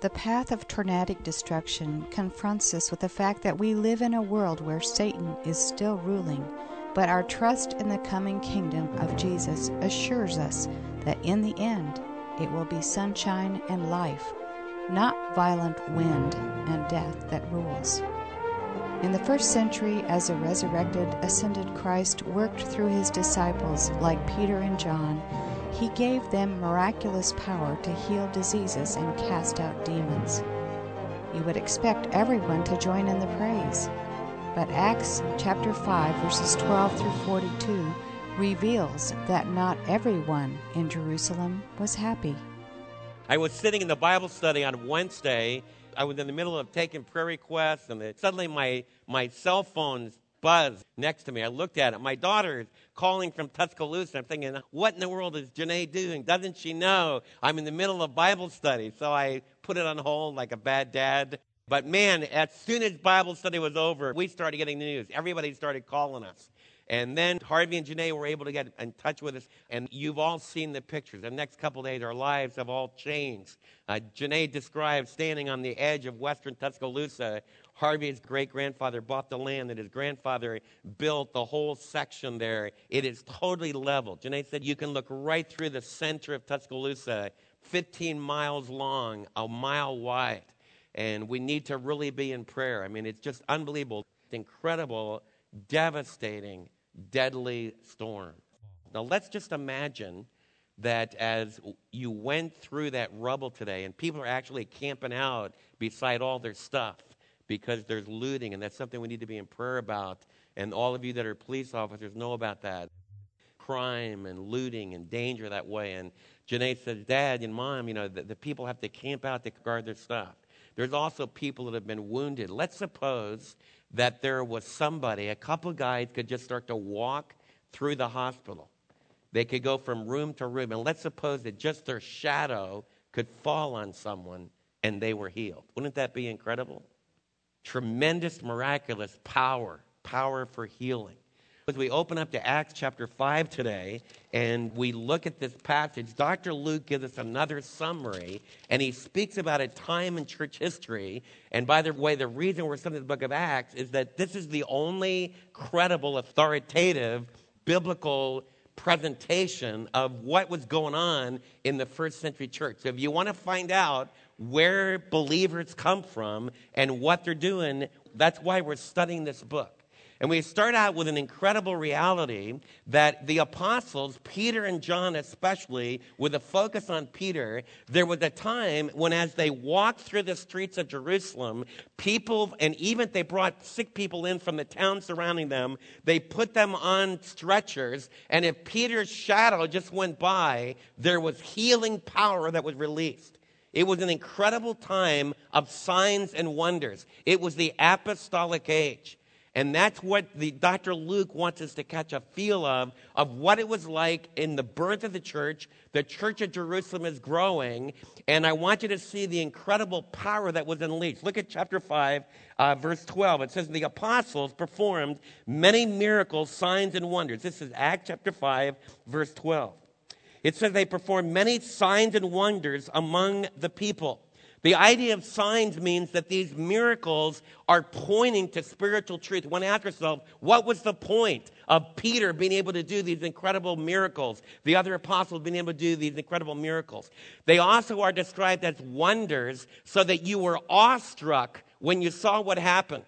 The path of tornadic destruction confronts us with the fact that we live in a world where Satan is still ruling, but our trust in the coming kingdom of Jesus assures us that in the end it will be sunshine and life, not violent wind and death that rules. In the first century, as a resurrected, ascended Christ worked through his disciples like Peter and John, he gave them miraculous power to heal diseases and cast out demons. You would expect everyone to join in the praise. But Acts chapter 5 verses 12 through 42 reveals that not everyone in Jerusalem was happy. I was sitting in the Bible study on Wednesday. I was in the middle of taking prayer requests, and suddenly my, my cell phone buzzed next to me. I looked at it. My daughter is calling from Tuscaloosa. I'm thinking, what in the world is Janae doing? Doesn't she know I'm in the middle of Bible study? So I put it on hold like a bad dad. But man, as soon as Bible study was over, we started getting the news. Everybody started calling us. And then Harvey and Janae were able to get in touch with us, and you've all seen the pictures. The next couple days, our lives have all changed. Uh, Janae described standing on the edge of western Tuscaloosa. Harvey's great grandfather bought the land that his grandfather built the whole section there. It is totally level. Janae said you can look right through the center of Tuscaloosa, 15 miles long, a mile wide. And we need to really be in prayer. I mean, it's just unbelievable, incredible, devastating deadly storm. Now, let's just imagine that as you went through that rubble today, and people are actually camping out beside all their stuff because there's looting, and that's something we need to be in prayer about. And all of you that are police officers know about that crime and looting and danger that way. And Janae said, Dad and Mom, you know, the, the people have to camp out to guard their stuff. There's also people that have been wounded. Let's suppose that there was somebody, a couple guys could just start to walk through the hospital. They could go from room to room. And let's suppose that just their shadow could fall on someone and they were healed. Wouldn't that be incredible? Tremendous, miraculous power, power for healing. As we open up to Acts chapter 5 today and we look at this passage, Dr. Luke gives us another summary and he speaks about a time in church history. And by the way, the reason we're studying the book of Acts is that this is the only credible, authoritative, biblical presentation of what was going on in the first century church. So if you want to find out where believers come from and what they're doing, that's why we're studying this book. And we start out with an incredible reality that the apostles, Peter and John especially, with a focus on Peter, there was a time when, as they walked through the streets of Jerusalem, people, and even they brought sick people in from the town surrounding them, they put them on stretchers. And if Peter's shadow just went by, there was healing power that was released. It was an incredible time of signs and wonders. It was the apostolic age. And that's what the, Dr. Luke wants us to catch a feel of, of what it was like in the birth of the church. The church of Jerusalem is growing, and I want you to see the incredible power that was unleashed. Look at chapter 5, uh, verse 12. It says, The apostles performed many miracles, signs, and wonders. This is Acts chapter 5, verse 12. It says they performed many signs and wonders among the people. The idea of signs means that these miracles are pointing to spiritual truth. One ask yourself, what was the point of Peter being able to do these incredible miracles? The other apostles being able to do these incredible miracles. They also are described as wonders so that you were awestruck when you saw what happened.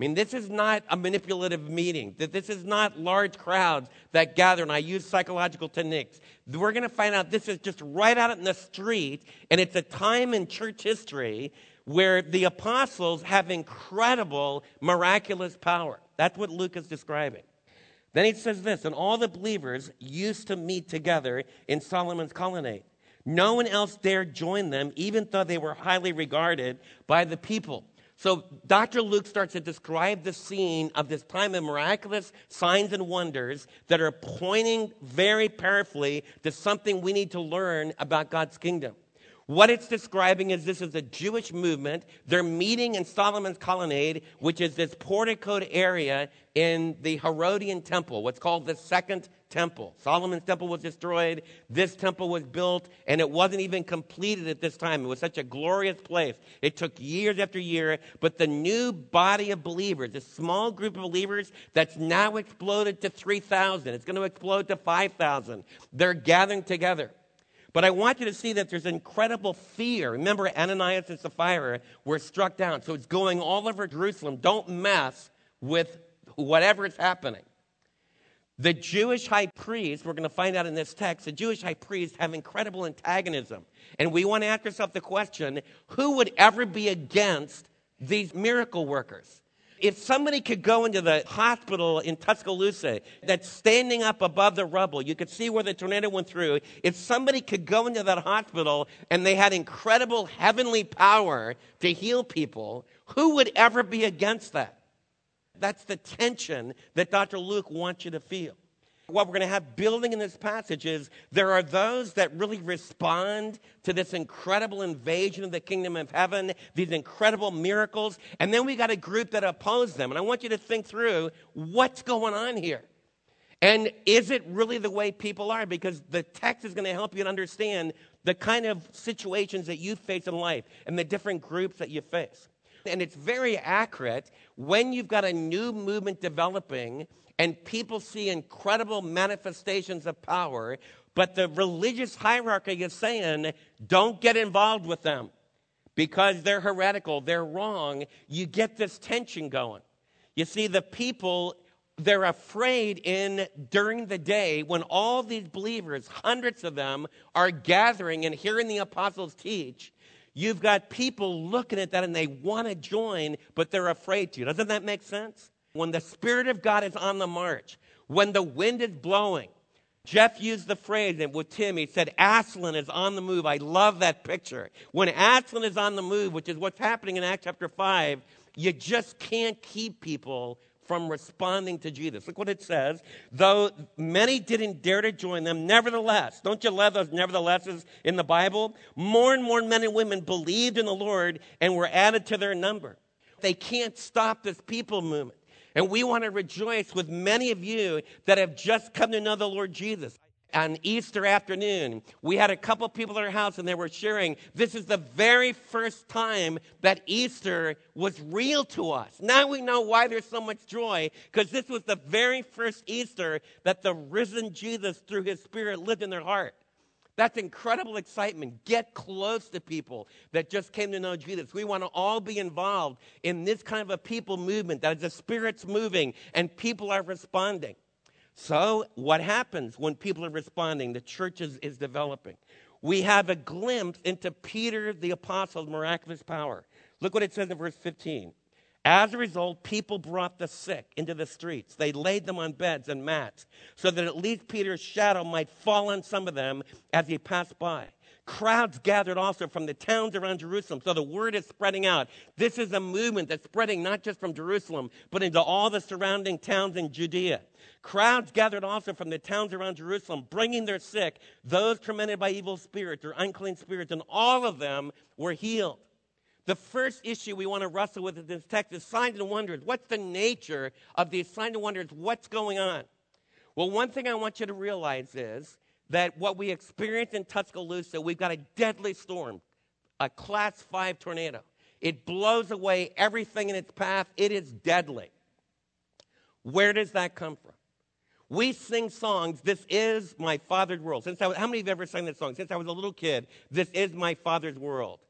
I mean, this is not a manipulative meeting. This is not large crowds that gather, and I use psychological techniques. We're going to find out this is just right out in the street, and it's a time in church history where the apostles have incredible, miraculous power. That's what Luke is describing. Then he says this, and all the believers used to meet together in Solomon's colonnade. No one else dared join them, even though they were highly regarded by the people. So Dr. Luke starts to describe the scene of this time of miraculous signs and wonders that are pointing very powerfully to something we need to learn about God's kingdom. What it's describing is this is a Jewish movement. They're meeting in Solomon's colonnade, which is this porticoed area in the Herodian temple, what's called the Second temple. Solomon's temple was destroyed. This temple was built, and it wasn't even completed at this time. It was such a glorious place. It took years after year, but the new body of believers, this small group of believers that's now exploded to 3,000, it's going to explode to 5,000. They're gathering together. But I want you to see that there's incredible fear. Remember, Ananias and Sapphira were struck down. So it's going all over Jerusalem. Don't mess with whatever is happening. The Jewish high priest, we're going to find out in this text, the Jewish high priest have incredible antagonism. And we want to ask ourselves the question who would ever be against these miracle workers? If somebody could go into the hospital in Tuscaloosa that's standing up above the rubble, you could see where the tornado went through. If somebody could go into that hospital and they had incredible heavenly power to heal people, who would ever be against that? That's the tension that Dr. Luke wants you to feel. What we're going to have building in this passage is there are those that really respond to this incredible invasion of the kingdom of heaven, these incredible miracles, and then we got a group that oppose them. And I want you to think through what's going on here. And is it really the way people are? Because the text is going to help you understand the kind of situations that you face in life and the different groups that you face. And it's very accurate when you've got a new movement developing and people see incredible manifestations of power, but the religious hierarchy is saying, don't get involved with them because they're heretical, they're wrong. You get this tension going. You see, the people they're afraid in during the day when all these believers, hundreds of them, are gathering and hearing the apostles teach. You've got people looking at that and they want to join, but they're afraid to. Doesn't that make sense? When the Spirit of God is on the march, when the wind is blowing, Jeff used the phrase and with Tim, he said, Aslan is on the move. I love that picture. When Aslan is on the move, which is what's happening in Acts chapter 5, you just can't keep people from responding to Jesus. Look what it says. Though many didn't dare to join them, nevertheless, don't you love those neverthelesses in the Bible? More and more men and women believed in the Lord and were added to their number. They can't stop this people movement. And we want to rejoice with many of you that have just come to know the Lord Jesus on Easter afternoon, we had a couple people at our house and they were sharing this is the very first time that Easter was real to us. Now we know why there's so much joy because this was the very first Easter that the risen Jesus, through his Spirit, lived in their heart. That's incredible excitement. Get close to people that just came to know Jesus. We want to all be involved in this kind of a people movement that the Spirit's moving and people are responding. So, what happens when people are responding? The church is, is developing. We have a glimpse into Peter the apostle's miraculous power. Look what it says in verse 15. As a result, people brought the sick into the streets. They laid them on beds and mats so that at least Peter's shadow might fall on some of them as he passed by. Crowds gathered also from the towns around Jerusalem. So the word is spreading out. This is a movement that's spreading not just from Jerusalem, but into all the surrounding towns in Judea. Crowds gathered also from the towns around Jerusalem, bringing their sick, those tormented by evil spirits or unclean spirits, and all of them were healed. The first issue we want to wrestle with in this text is signs and wonders. What's the nature of these signs and wonders? What's going on? Well, one thing I want you to realize is that what we experienced in Tuscaloosa, we've got a deadly storm, a class five tornado. It blows away everything in its path. It is deadly. Where does that come from? We sing songs, This is my Father's world. Since I was, how many of you have ever sang that song? Since I was a little kid, This is my Father's world.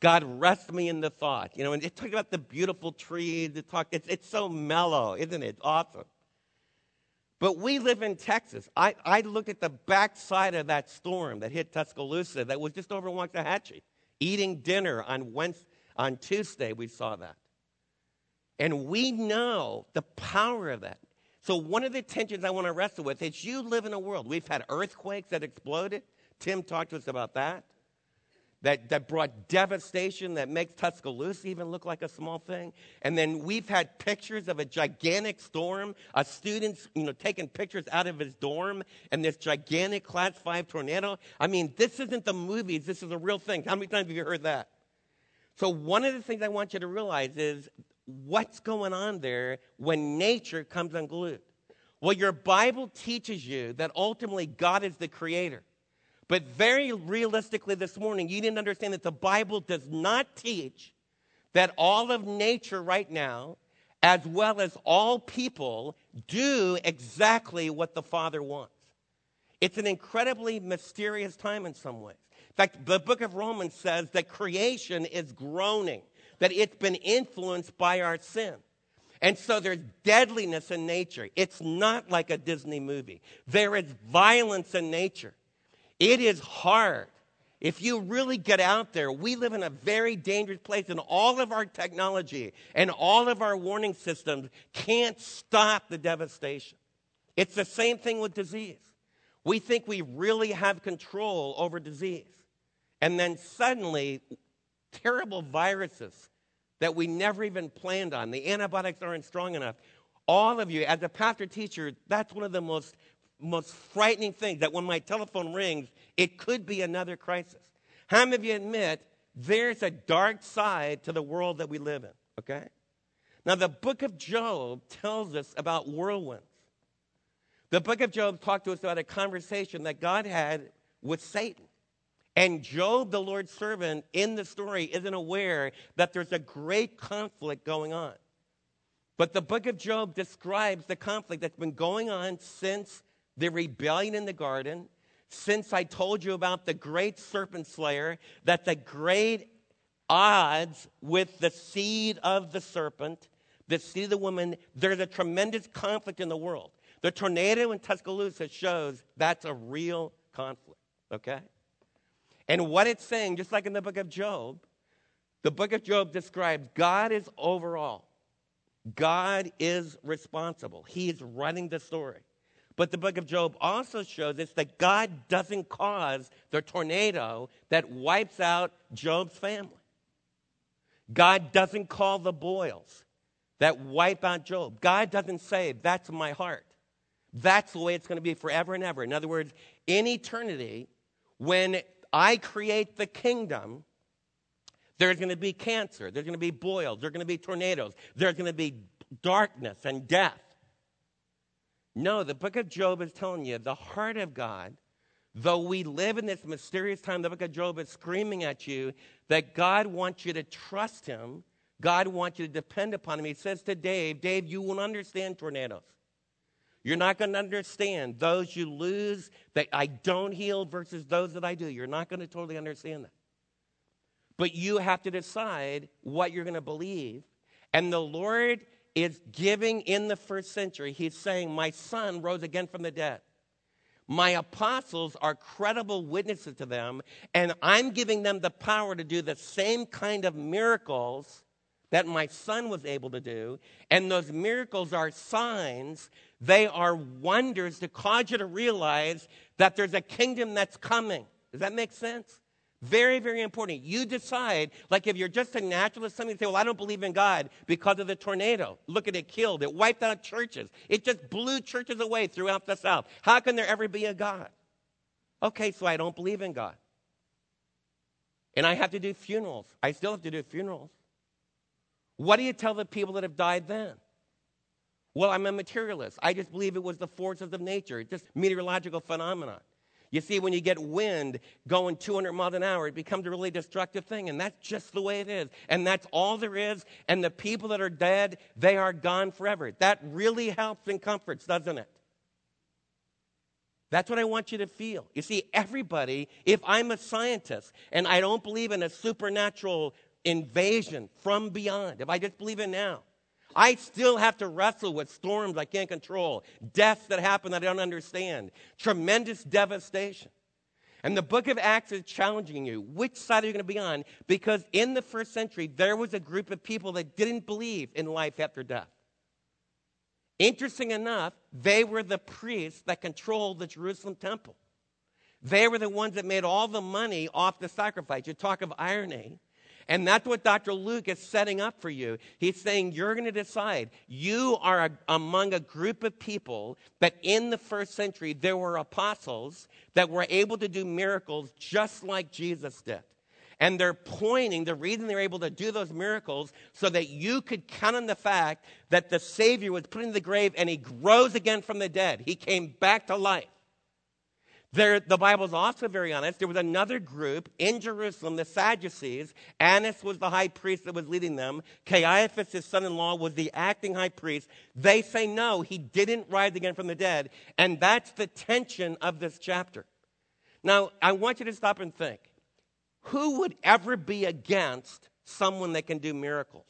God rest me in the thought. You know, and it talked about the beautiful trees. It talked, it's, it's so mellow, isn't it? Awesome. But we live in Texas. I, I looked at the backside of that storm that hit Tuscaloosa that was just over Waxahachie. Eating dinner on, Wednesday, on Tuesday, we saw that. And we know the power of that. So, one of the tensions I want to wrestle with is you live in a world. We've had earthquakes that exploded. Tim talked to us about that. That, that brought devastation that makes Tuscaloosa even look like a small thing. And then we've had pictures of a gigantic storm, a student you know, taking pictures out of his dorm, and this gigantic class five tornado. I mean, this isn't the movies, this is a real thing. How many times have you heard that? So, one of the things I want you to realize is what's going on there when nature comes unglued. Well, your Bible teaches you that ultimately God is the creator. But very realistically this morning, you didn't understand that the Bible does not teach that all of nature right now, as well as all people, do exactly what the Father wants. It's an incredibly mysterious time in some ways. In fact, the book of Romans says that creation is groaning, that it's been influenced by our sin. And so there's deadliness in nature. It's not like a Disney movie. There is violence in nature. It is hard. If you really get out there, we live in a very dangerous place, and all of our technology and all of our warning systems can't stop the devastation. It's the same thing with disease. We think we really have control over disease. And then suddenly, terrible viruses that we never even planned on, the antibiotics aren't strong enough. All of you, as a pastor teacher, that's one of the most most frightening thing that when my telephone rings, it could be another crisis. How many of you admit there's a dark side to the world that we live in? Okay? Now, the book of Job tells us about whirlwinds. The book of Job talked to us about a conversation that God had with Satan. And Job, the Lord's servant, in the story isn't aware that there's a great conflict going on. But the book of Job describes the conflict that's been going on since the rebellion in the garden, since I told you about the great serpent slayer, that the great odds with the seed of the serpent, the seed of the woman, there's a tremendous conflict in the world. The tornado in Tuscaloosa shows that's a real conflict, okay? And what it's saying, just like in the book of Job, the book of Job describes God is overall. God is responsible. He is running the story. But the book of Job also shows us that God doesn't cause the tornado that wipes out Job's family. God doesn't call the boils that wipe out Job. God doesn't say, That's my heart. That's the way it's going to be forever and ever. In other words, in eternity, when I create the kingdom, there's going to be cancer, there's going to be boils, there's going to be tornadoes, there's going to be darkness and death. No, the book of Job is telling you the heart of God, though we live in this mysterious time, the book of Job is screaming at you that God wants you to trust him. God wants you to depend upon him. He says to Dave, Dave, you won't understand tornadoes. You're not going to understand those you lose that I don't heal versus those that I do. You're not going to totally understand that. But you have to decide what you're going to believe. And the Lord is giving in the first century. He's saying, My son rose again from the dead. My apostles are credible witnesses to them, and I'm giving them the power to do the same kind of miracles that my son was able to do. And those miracles are signs, they are wonders to cause you to realize that there's a kingdom that's coming. Does that make sense? Very, very important. You decide, like if you're just a naturalist, somebody say, Well, I don't believe in God because of the tornado. Look at it killed. It wiped out churches. It just blew churches away throughout the South. How can there ever be a God? Okay, so I don't believe in God. And I have to do funerals. I still have to do funerals. What do you tell the people that have died then? Well, I'm a materialist. I just believe it was the forces of nature, just meteorological phenomenon. You see, when you get wind going 200 miles an hour, it becomes a really destructive thing. And that's just the way it is. And that's all there is. And the people that are dead, they are gone forever. That really helps and comforts, doesn't it? That's what I want you to feel. You see, everybody, if I'm a scientist and I don't believe in a supernatural invasion from beyond, if I just believe it now, I still have to wrestle with storms I can't control, deaths that happen that I don't understand, tremendous devastation. And the book of Acts is challenging you. Which side are you going to be on? Because in the first century, there was a group of people that didn't believe in life after death. Interesting enough, they were the priests that controlled the Jerusalem temple. They were the ones that made all the money off the sacrifice. You talk of irony. And that's what Dr. Luke is setting up for you. He's saying you're going to decide. You are a, among a group of people that in the first century there were apostles that were able to do miracles just like Jesus did. And they're pointing, the reason they're able to do those miracles, so that you could count on the fact that the Savior was put in the grave and he rose again from the dead. He came back to life. There, the Bible is also very honest. There was another group in Jerusalem, the Sadducees. Annas was the high priest that was leading them. Caiaphas, his son in law, was the acting high priest. They say, no, he didn't rise again from the dead. And that's the tension of this chapter. Now, I want you to stop and think who would ever be against someone that can do miracles?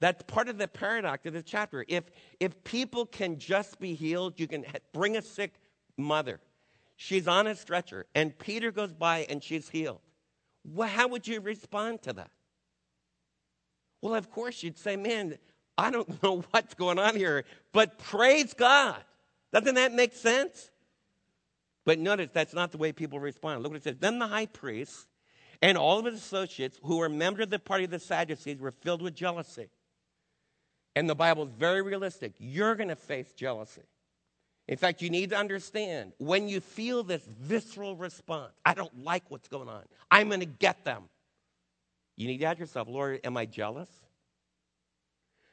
That's part of the paradox of this chapter. If, if people can just be healed, you can bring a sick mother She's on a stretcher, and Peter goes by and she's healed. Well, how would you respond to that? Well, of course, you'd say, Man, I don't know what's going on here, but praise God. Doesn't that make sense? But notice that's not the way people respond. Look what it says. Then the high priest and all of his associates, who were members of the party of the Sadducees, were filled with jealousy. And the Bible is very realistic. You're going to face jealousy. In fact, you need to understand when you feel this visceral response, I don't like what's going on, I'm going to get them. You need to ask yourself, Lord, am I jealous?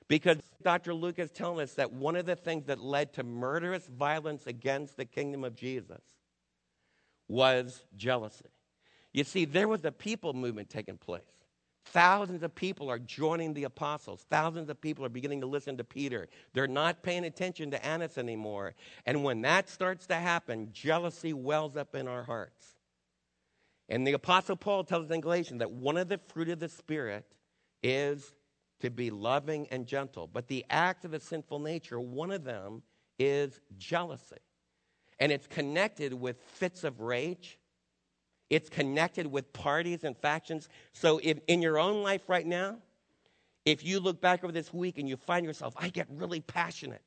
Because Dr. Luke is telling us that one of the things that led to murderous violence against the kingdom of Jesus was jealousy. You see, there was a people movement taking place. Thousands of people are joining the apostles. Thousands of people are beginning to listen to Peter. They're not paying attention to Annas anymore. And when that starts to happen, jealousy wells up in our hearts. And the apostle Paul tells us in Galatians that one of the fruit of the Spirit is to be loving and gentle. But the act of the sinful nature, one of them is jealousy. And it's connected with fits of rage it's connected with parties and factions. So, if in your own life right now, if you look back over this week and you find yourself, I get really passionate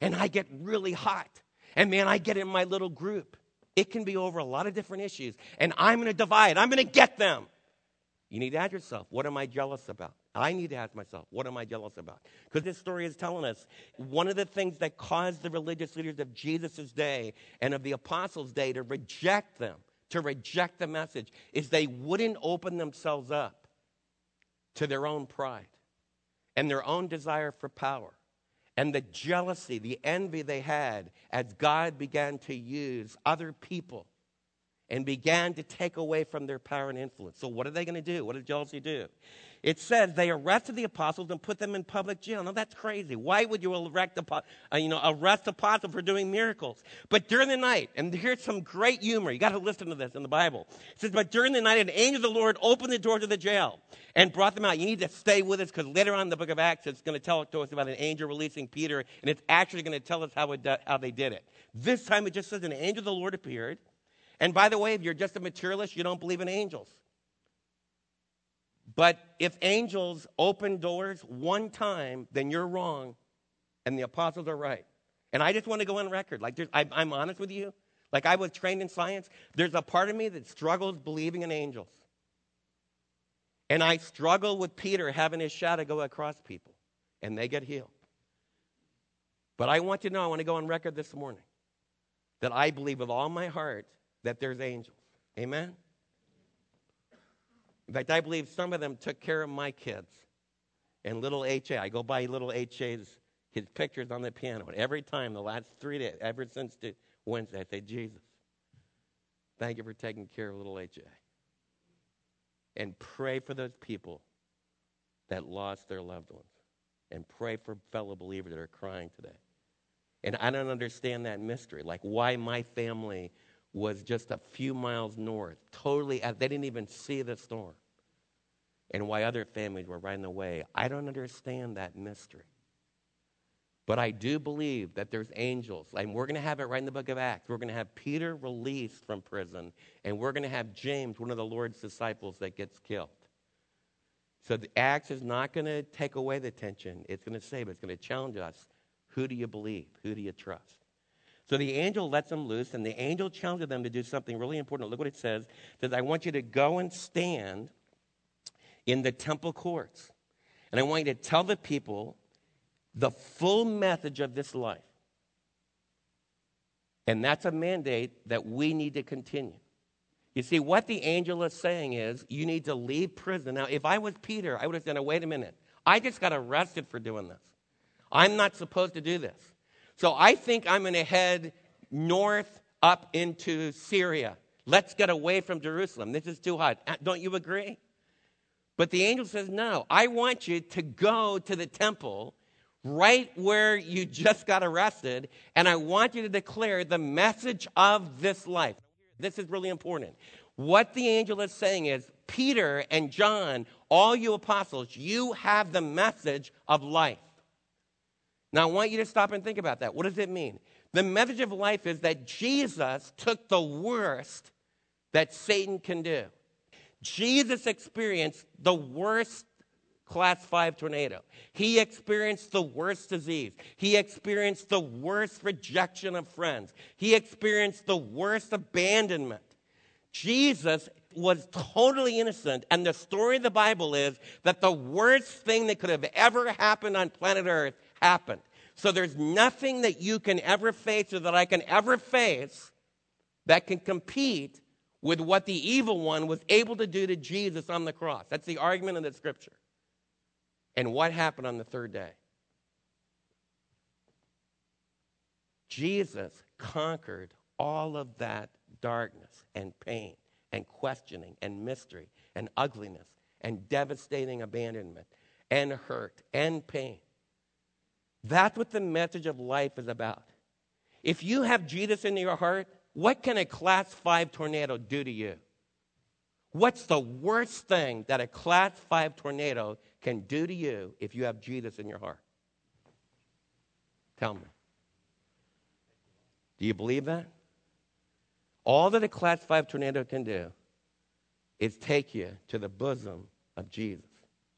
and I get really hot, and man, I get in my little group. It can be over a lot of different issues, and I'm going to divide, I'm going to get them. You need to ask yourself, what am I jealous about? I need to ask myself, what am I jealous about? Because this story is telling us one of the things that caused the religious leaders of Jesus' day and of the apostles' day to reject them to reject the message is they wouldn't open themselves up to their own pride and their own desire for power and the jealousy, the envy they had as God began to use other people and began to take away from their power and influence. So, what are they going to do? What did jealousy do? It says they arrested the apostles and put them in public jail. Now that's crazy. Why would you arrest, uh, you know, arrest apostles for doing miracles? But during the night, and here's some great humor. You got to listen to this in the Bible. It says, but during the night, an angel of the Lord opened the doors of the jail and brought them out. You need to stay with us because later on in the book of Acts, it's going to tell to us about an angel releasing Peter, and it's actually going to tell us how, it, how they did it. This time, it just says an angel of the Lord appeared. And by the way, if you're just a materialist, you don't believe in angels. But if angels open doors one time, then you're wrong and the apostles are right. And I just want to go on record. Like, I, I'm honest with you. Like, I was trained in science. There's a part of me that struggles believing in angels. And I struggle with Peter having his shadow go across people, and they get healed. But I want you to know, I want to go on record this morning that I believe with all my heart that there's angels. Amen? In fact, I believe some of them took care of my kids. And little H.A., I go by little H.A.'s his pictures on the piano. And every time, the last three days, ever since Wednesday, I say, Jesus, thank you for taking care of little H.A. And pray for those people that lost their loved ones. And pray for fellow believers that are crying today. And I don't understand that mystery, like why my family was just a few miles north, totally, they didn't even see the storm and why other families were running away. I don't understand that mystery. But I do believe that there's angels, and we're going to have it right in the book of Acts. We're going to have Peter released from prison, and we're going to have James, one of the Lord's disciples, that gets killed. So the Acts is not going to take away the tension. It's going to save It's going to challenge us. Who do you believe? Who do you trust? So the angel lets them loose, and the angel challenges them to do something really important. Look what it says. Says, I want you to go and stand in the temple courts. And I want you to tell the people the full message of this life. And that's a mandate that we need to continue. You see, what the angel is saying is you need to leave prison. Now, if I was Peter, I would have said, no, wait a minute. I just got arrested for doing this. I'm not supposed to do this. So I think I'm going to head north up into Syria. Let's get away from Jerusalem. This is too hot. Uh, don't you agree? But the angel says, No, I want you to go to the temple right where you just got arrested, and I want you to declare the message of this life. This is really important. What the angel is saying is, Peter and John, all you apostles, you have the message of life. Now, I want you to stop and think about that. What does it mean? The message of life is that Jesus took the worst that Satan can do. Jesus experienced the worst class 5 tornado. He experienced the worst disease. He experienced the worst rejection of friends. He experienced the worst abandonment. Jesus was totally innocent, and the story of the Bible is that the worst thing that could have ever happened on planet Earth happened. So there's nothing that you can ever face or that I can ever face that can compete with what the evil one was able to do to Jesus on the cross. That's the argument of the scripture. And what happened on the third day? Jesus conquered all of that darkness and pain and questioning and mystery and ugliness and devastating abandonment and hurt and pain. That's what the message of life is about. If you have Jesus in your heart, what can a class 5 tornado do to you? What's the worst thing that a class 5 tornado can do to you if you have Jesus in your heart? Tell me. Do you believe that? All that a class 5 tornado can do is take you to the bosom of Jesus.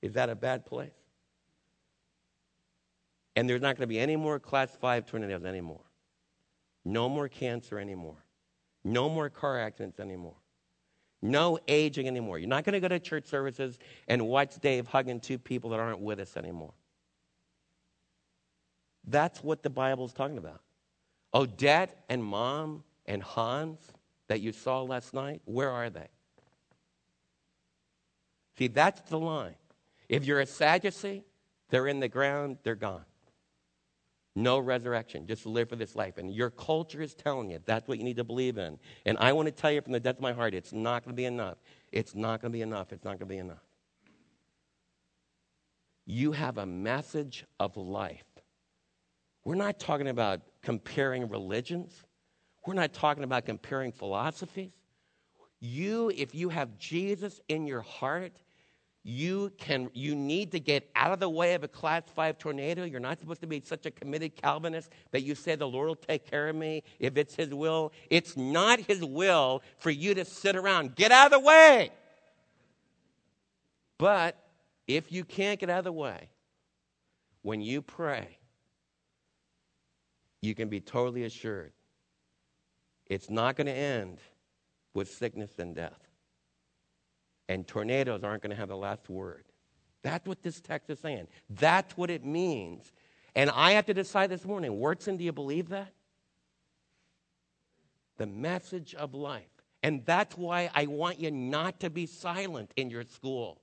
Is that a bad place? And there's not going to be any more class 5 tornadoes anymore. No more cancer anymore. No more car accidents anymore. No aging anymore. You're not going to go to church services and watch Dave hugging two people that aren't with us anymore. That's what the Bible is talking about. Odette and mom and Hans that you saw last night, where are they? See, that's the line. If you're a Sadducee, they're in the ground, they're gone. No resurrection. Just live for this life. And your culture is telling you that's what you need to believe in. And I want to tell you from the depth of my heart, it's not going to be enough. It's not going to be enough. It's not going to be enough. You have a message of life. We're not talking about comparing religions. We're not talking about comparing philosophies. You, if you have Jesus in your heart, you can you need to get out of the way of a class 5 tornado. You're not supposed to be such a committed calvinist that you say the lord will take care of me if it's his will. It's not his will for you to sit around. Get out of the way! But if you can't get out of the way when you pray you can be totally assured it's not going to end with sickness and death and tornadoes aren't going to have the last word. That's what this text is saying. That's what it means. And I have to decide this morning, Wurtson, do you believe that? The message of life. And that's why I want you not to be silent in your school.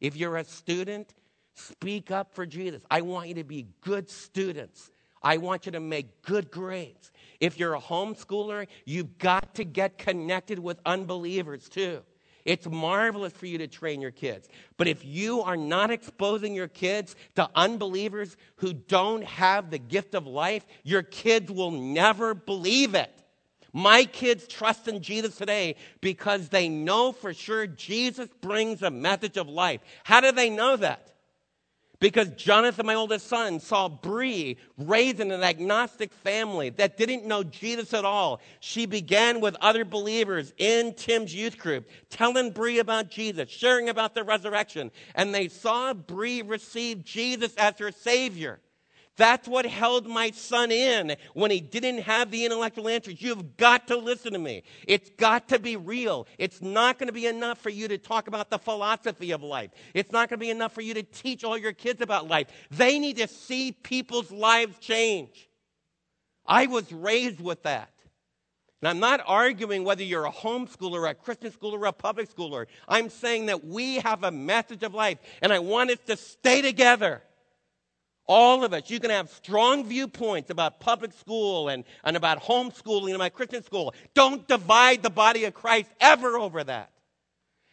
If you're a student, speak up for Jesus. I want you to be good students. I want you to make good grades. If you're a homeschooler, you've got to get connected with unbelievers too. It's marvelous for you to train your kids. But if you are not exposing your kids to unbelievers who don't have the gift of life, your kids will never believe it. My kids trust in Jesus today because they know for sure Jesus brings a message of life. How do they know that? Because Jonathan, my oldest son, saw Bree raised in an agnostic family that didn't know Jesus at all. She began with other believers in Tim's youth group, telling Bree about Jesus, sharing about the resurrection. And they saw Bree receive Jesus as her Savior. That's what held my son in when he didn't have the intellectual answers. You've got to listen to me. It's got to be real. It's not going to be enough for you to talk about the philosophy of life. It's not going to be enough for you to teach all your kids about life. They need to see people's lives change. I was raised with that. And I'm not arguing whether you're a homeschooler, a Christian schooler, a public schooler. I'm saying that we have a message of life, and I want us to stay together. All of us. You can have strong viewpoints about public school and, and about homeschooling and about Christian school. Don't divide the body of Christ ever over that.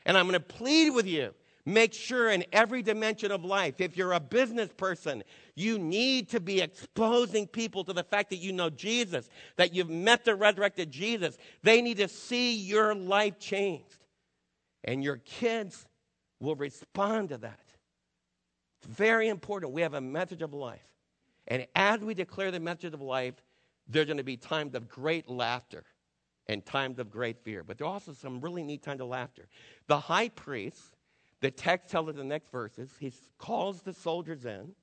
And I'm going to plead with you Make sure in every dimension of life, if you're a business person, you need to be exposing people to the fact that you know Jesus, that you've met the resurrected Jesus. They need to see your life changed. And your kids will respond to that. It's very important. We have a message of life. And as we declare the message of life, there's going to be times of great laughter and times of great fear. But there are also some really neat times of laughter. The high priest the text tells us in the next verses, he calls the soldiers in,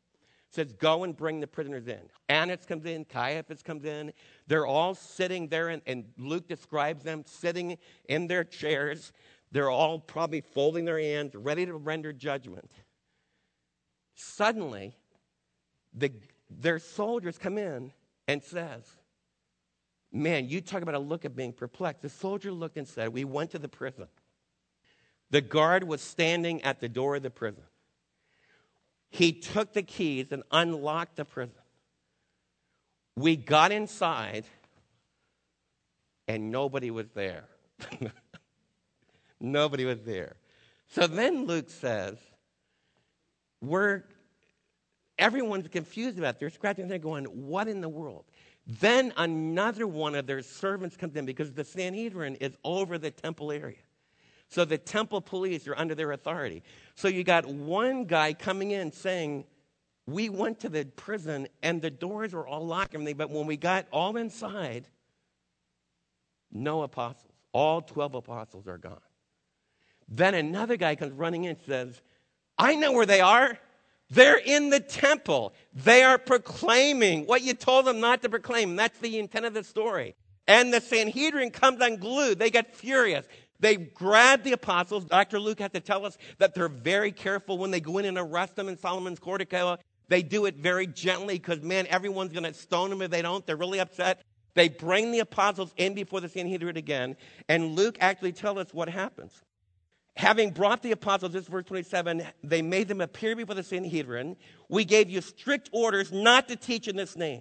says, Go and bring the prisoners in. Annas comes in, Caiaphas comes in. They're all sitting there, and, and Luke describes them sitting in their chairs. They're all probably folding their hands, ready to render judgment. Suddenly, the, their soldiers come in and says, Man, you talk about a look of being perplexed. The soldier looked and said, We went to the prison. The guard was standing at the door of the prison. He took the keys and unlocked the prison. We got inside, and nobody was there. nobody was there. So then Luke says, We're everyone's confused about it. They're scratching their going, What in the world? Then another one of their servants comes in because the Sanhedrin is over the temple area. So the temple police are under their authority. So you got one guy coming in saying, We went to the prison and the doors were all locked, but when we got all inside, no apostles. All 12 apostles are gone. Then another guy comes running in and says, I know where they are. They're in the temple. They are proclaiming what you told them not to proclaim. That's the intent of the story. And the Sanhedrin comes unglued. They get furious. They grab the apostles. Dr. Luke had to tell us that they're very careful when they go in and arrest them in Solomon's portico. They do it very gently because, man, everyone's going to stone them if they don't. They're really upset. They bring the apostles in before the Sanhedrin again, and Luke actually tells us what happens. Having brought the apostles, this verse 27, they made them appear before the Sanhedrin. We gave you strict orders not to teach in this name.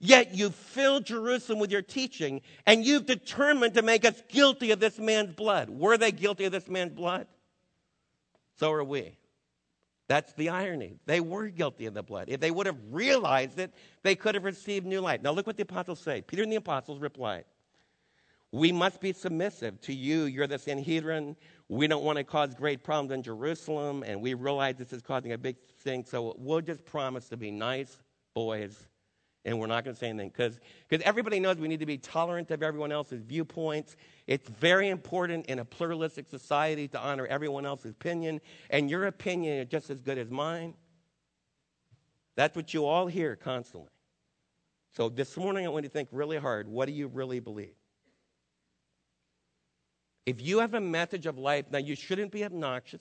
Yet you filled Jerusalem with your teaching, and you've determined to make us guilty of this man's blood. Were they guilty of this man's blood? So are we. That's the irony. They were guilty of the blood. If they would have realized it, they could have received new life. Now, look what the apostles say. Peter and the apostles replied We must be submissive to you. You're the Sanhedrin. We don't want to cause great problems in Jerusalem, and we realize this is causing a big thing, so we'll just promise to be nice boys and we're not going to say anything because everybody knows we need to be tolerant of everyone else's viewpoints. It's very important in a pluralistic society to honor everyone else's opinion, and your opinion is just as good as mine. That's what you all hear constantly. So this morning, I want you to think really hard what do you really believe? If you have a message of life, now you shouldn't be obnoxious,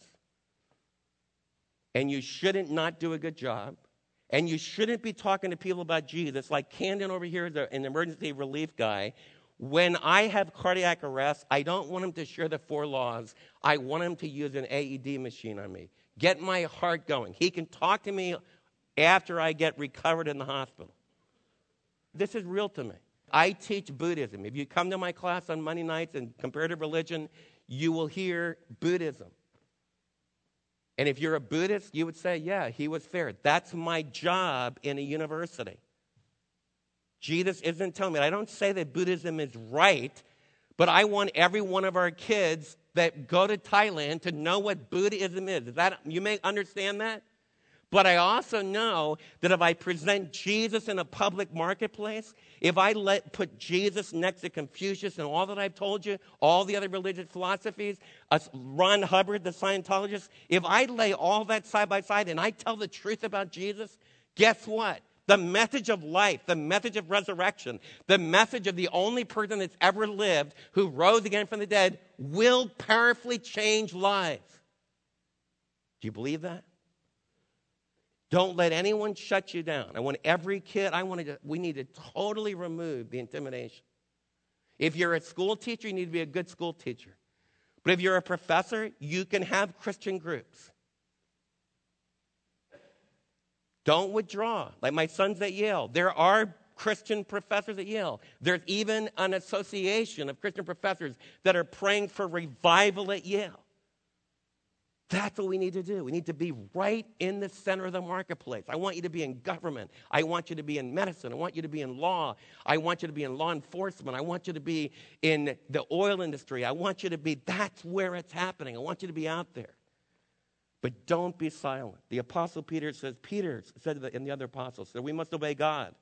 and you shouldn't not do a good job. And you shouldn't be talking to people about Jesus, like Camden over here, an emergency relief guy. When I have cardiac arrest, I don't want him to share the four laws. I want him to use an AED machine on me. Get my heart going. He can talk to me after I get recovered in the hospital. This is real to me. I teach Buddhism. If you come to my class on Monday nights in comparative religion, you will hear Buddhism. And if you're a Buddhist, you would say, yeah, he was fair. That's my job in a university. Jesus isn't telling me, I don't say that Buddhism is right, but I want every one of our kids that go to Thailand to know what Buddhism is. is that, you may understand that? But I also know that if I present Jesus in a public marketplace, if I let put Jesus next to Confucius and all that I've told you, all the other religious philosophies, Ron Hubbard, the Scientologist, if I lay all that side by side and I tell the truth about Jesus, guess what? The message of life, the message of resurrection, the message of the only person that's ever lived who rose again from the dead will powerfully change lives. Do you believe that? Don't let anyone shut you down. I want every kid, I want to, we need to totally remove the intimidation. If you're a school teacher, you need to be a good school teacher. But if you're a professor, you can have Christian groups. Don't withdraw. Like my son's at Yale. There are Christian professors at Yale. There's even an association of Christian professors that are praying for revival at Yale. That's what we need to do. We need to be right in the center of the marketplace. I want you to be in government. I want you to be in medicine. I want you to be in law. I want you to be in law enforcement. I want you to be in the oil industry. I want you to be, that's where it's happening. I want you to be out there. But don't be silent. The Apostle Peter says, Peter said in the other apostles, that we must obey God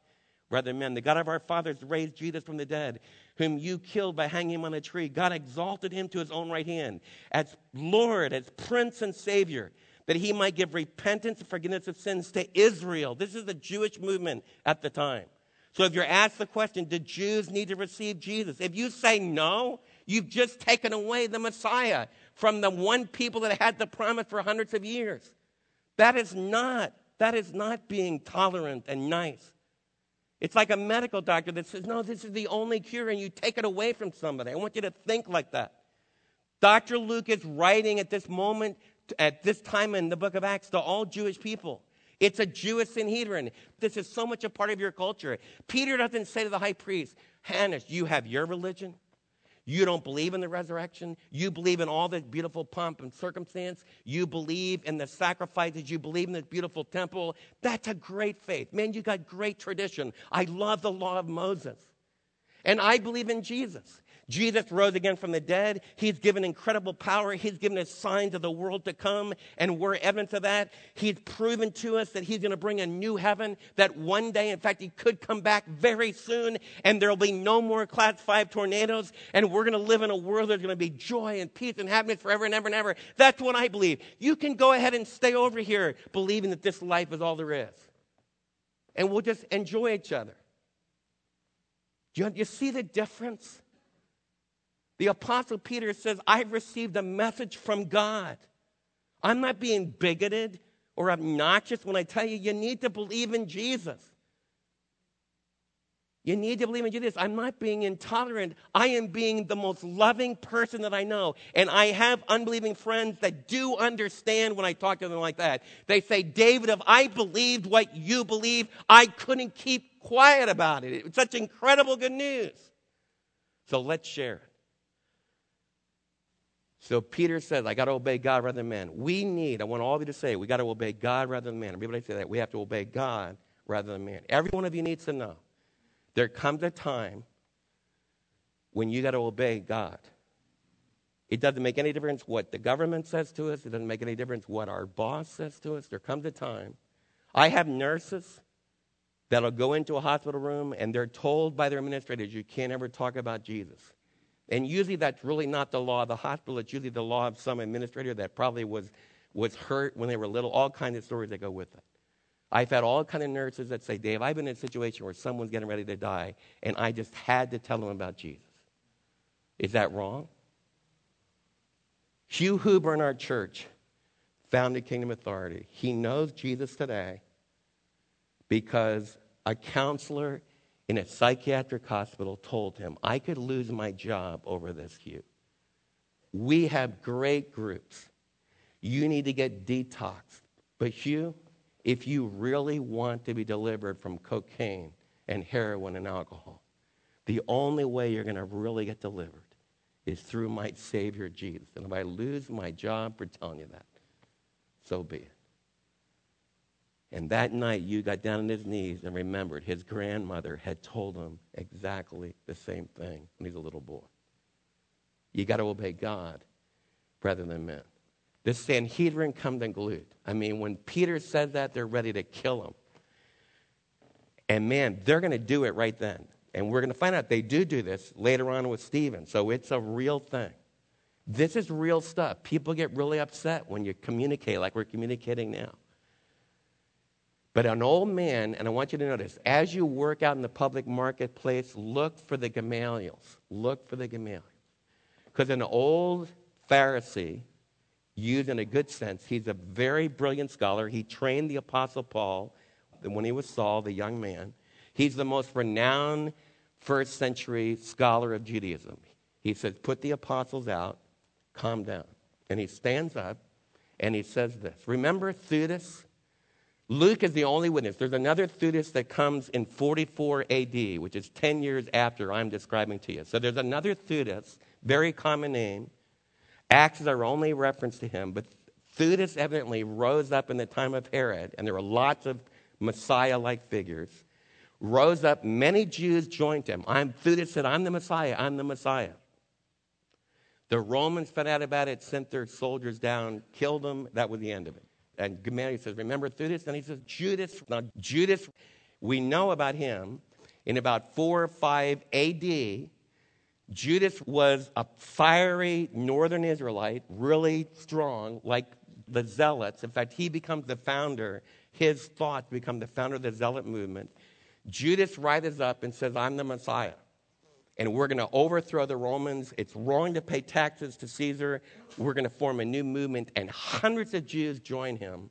rather men. The God of our fathers raised Jesus from the dead, whom you killed by hanging him on a tree. God exalted him to his own right hand as Lord, as Prince and Savior, that he might give repentance and forgiveness of sins to Israel. This is the Jewish movement at the time. So if you're asked the question, did Jews need to receive Jesus? If you say no, you've just taken away the Messiah from the one people that had the promise for hundreds of years. That is not, that is not being tolerant and nice. It's like a medical doctor that says, No, this is the only cure, and you take it away from somebody. I want you to think like that. Dr. Luke is writing at this moment, at this time in the book of Acts, to all Jewish people. It's a Jewish Sanhedrin. This is so much a part of your culture. Peter doesn't say to the high priest, Annas, you have your religion, you don't believe in the resurrection. You believe in all the beautiful pomp and circumstance. You believe in the sacrifices. You believe in the beautiful temple. That's a great faith. Man, you got great tradition. I love the law of Moses. And I believe in Jesus. Jesus rose again from the dead. He's given incredible power. He's given us signs of the world to come, and we're evidence of that. He's proven to us that He's going to bring a new heaven, that one day, in fact, He could come back very soon, and there'll be no more class five tornadoes, and we're going to live in a world that's going to be joy and peace and happiness forever and ever and ever. That's what I believe. You can go ahead and stay over here believing that this life is all there is. And we'll just enjoy each other. You, you see the difference? The Apostle Peter says, I've received a message from God. I'm not being bigoted or obnoxious when I tell you you need to believe in Jesus. You need to believe in Jesus. I'm not being intolerant. I am being the most loving person that I know. And I have unbelieving friends that do understand when I talk to them like that. They say, David, if I believed what you believe, I couldn't keep quiet about it. It's such incredible good news. So let's share it. So Peter says, I got to obey God rather than man. We need, I want all of you to say, we got to obey God rather than man. Everybody say that. We have to obey God rather than man. Every one of you needs to know there comes a time when you got to obey God. It doesn't make any difference what the government says to us, it doesn't make any difference what our boss says to us. There comes a time. I have nurses that'll go into a hospital room and they're told by their administrators, you can't ever talk about Jesus. And usually that's really not the law of the hospital. It's usually the law of some administrator that probably was, was hurt when they were little. All kinds of stories that go with it. I've had all kind of nurses that say, Dave, I've been in a situation where someone's getting ready to die, and I just had to tell them about Jesus. Is that wrong? Hugh Huber in our church founded Kingdom Authority. He knows Jesus today because a counselor in a psychiatric hospital told him, I could lose my job over this, Hugh. We have great groups. You need to get detoxed. But, Hugh, if you really want to be delivered from cocaine and heroin and alcohol, the only way you're going to really get delivered is through my Savior Jesus. And if I lose my job for telling you that, so be it. And that night, Hugh got down on his knees and remembered his grandmother had told him exactly the same thing when he's a little boy. You got to obey God rather than men. This Sanhedrin come comes unglued. I mean, when Peter says that, they're ready to kill him. And man, they're going to do it right then. And we're going to find out they do do this later on with Stephen. So it's a real thing. This is real stuff. People get really upset when you communicate like we're communicating now. But an old man, and I want you to notice, as you work out in the public marketplace, look for the Gamaliels. Look for the Gamaliels. Because an old Pharisee, used in a good sense, he's a very brilliant scholar. He trained the Apostle Paul when he was Saul, the young man. He's the most renowned first century scholar of Judaism. He says, Put the apostles out, calm down. And he stands up and he says this Remember Theudas? Luke is the only witness. There's another Theudas that comes in 44 AD, which is 10 years after I'm describing to you. So there's another Theudas, very common name. Acts is our only reference to him, but Theudas evidently rose up in the time of Herod, and there were lots of Messiah like figures. Rose up, many Jews joined him. I'm, Theudas said, I'm the Messiah, I'm the Messiah. The Romans found out about it, sent their soldiers down, killed them. That was the end of it. And Gamaliel says, Remember Theudas? And he says, Judas. Now, Judas, we know about him in about 4 or 5 AD. Judas was a fiery northern Israelite, really strong, like the Zealots. In fact, he becomes the founder, his thoughts become the founder of the Zealot movement. Judas rises up and says, I'm the Messiah and we're going to overthrow the Romans. It's wrong to pay taxes to Caesar. We're going to form a new movement, and hundreds of Jews join him.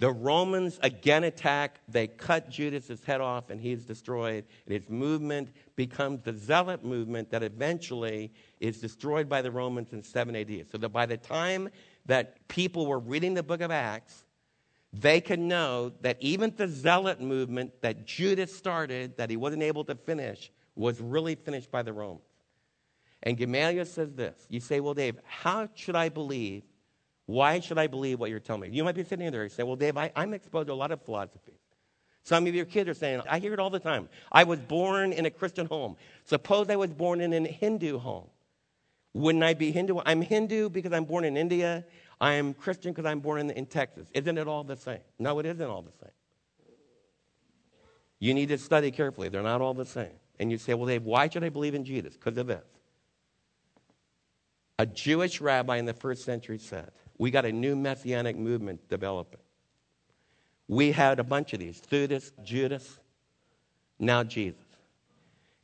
The Romans again attack. They cut Judas's head off, and he's destroyed. And his movement becomes the Zealot movement that eventually is destroyed by the Romans in 7 AD. So that by the time that people were reading the book of Acts, they could know that even the Zealot movement that Judas started, that he wasn't able to finish, was really finished by the Romans. And Gamaliel says this You say, Well, Dave, how should I believe? Why should I believe what you're telling me? You might be sitting there and say, Well, Dave, I, I'm exposed to a lot of philosophy. Some of your kids are saying, I hear it all the time. I was born in a Christian home. Suppose I was born in a Hindu home. Wouldn't I be Hindu? I'm Hindu because I'm born in India. I'm Christian because I'm born in, in Texas. Isn't it all the same? No, it isn't all the same. You need to study carefully. They're not all the same. And you say, well, Dave, why should I believe in Jesus? Because of this. A Jewish rabbi in the first century said, we got a new messianic movement developing. We had a bunch of these Theudas, Judas, now Jesus.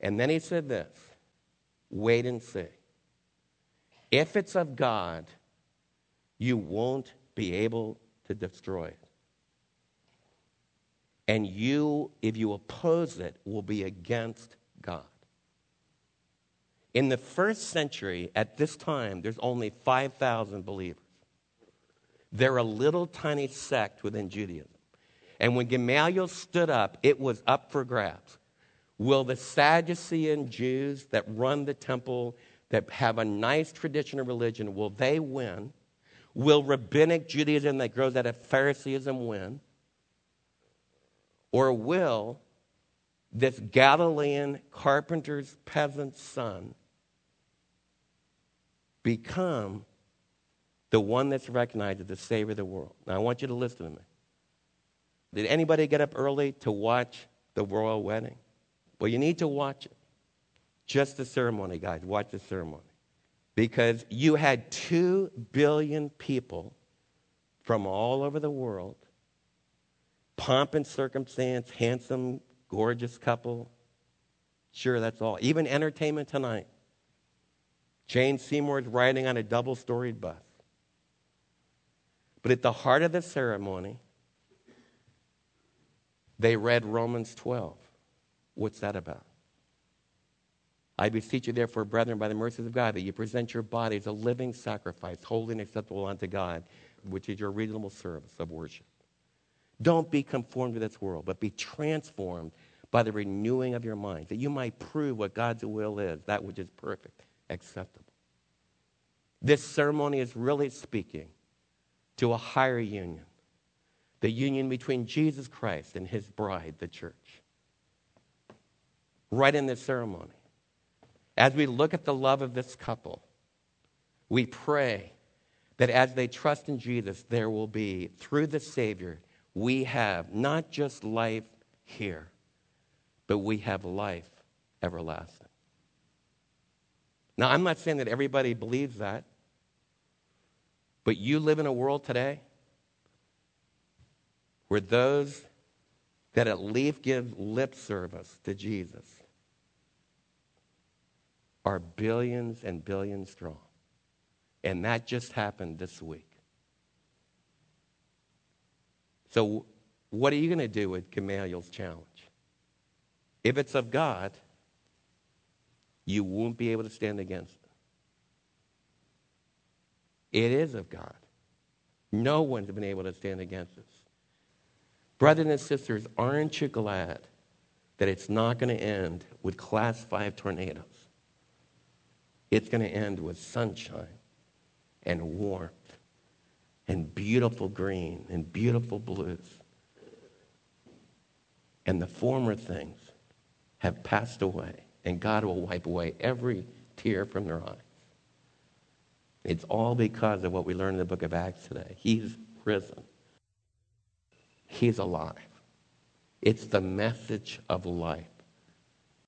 And then he said this wait and see. If it's of God, you won't be able to destroy it. And you, if you oppose it, will be against God. In the first century, at this time, there's only 5,000 believers. They're a little tiny sect within Judaism. And when Gamaliel stood up, it was up for grabs. Will the Sadducean Jews that run the temple, that have a nice tradition of religion, will they win? Will rabbinic Judaism that grows out of Phariseeism win? Or will this Galilean carpenter's peasant son become the one that's recognized as the Savior of the world. Now, I want you to listen to me. Did anybody get up early to watch the royal wedding? Well, you need to watch it. Just the ceremony, guys. Watch the ceremony. Because you had two billion people from all over the world, pomp and circumstance, handsome gorgeous couple. Sure, that's all. Even entertainment tonight. Jane Seymour's riding on a double storied bus. But at the heart of the ceremony, they read Romans 12. What's that about? I beseech you, therefore, brethren, by the mercies of God, that you present your bodies a living sacrifice, holy and acceptable unto God, which is your reasonable service of worship. Don't be conformed to this world, but be transformed by the renewing of your mind, that you might prove what God's will is, that which is perfect, acceptable. This ceremony is really speaking to a higher union, the union between Jesus Christ and his bride, the church. Right in this ceremony, as we look at the love of this couple, we pray that as they trust in Jesus, there will be, through the Savior, we have not just life here, but we have life everlasting. Now, I'm not saying that everybody believes that, but you live in a world today where those that at least give lip service to Jesus are billions and billions strong. And that just happened this week. So, what are you going to do with Gamaliel's challenge? If it's of God, you won't be able to stand against it. It is of God. No one's been able to stand against us. Brothers and sisters, aren't you glad that it's not going to end with class five tornadoes? It's going to end with sunshine and warmth and beautiful green and beautiful blues. And the former things have passed away, and God will wipe away every tear from their eyes. It's all because of what we learned in the book of Acts today. He's risen, He's alive. It's the message of life.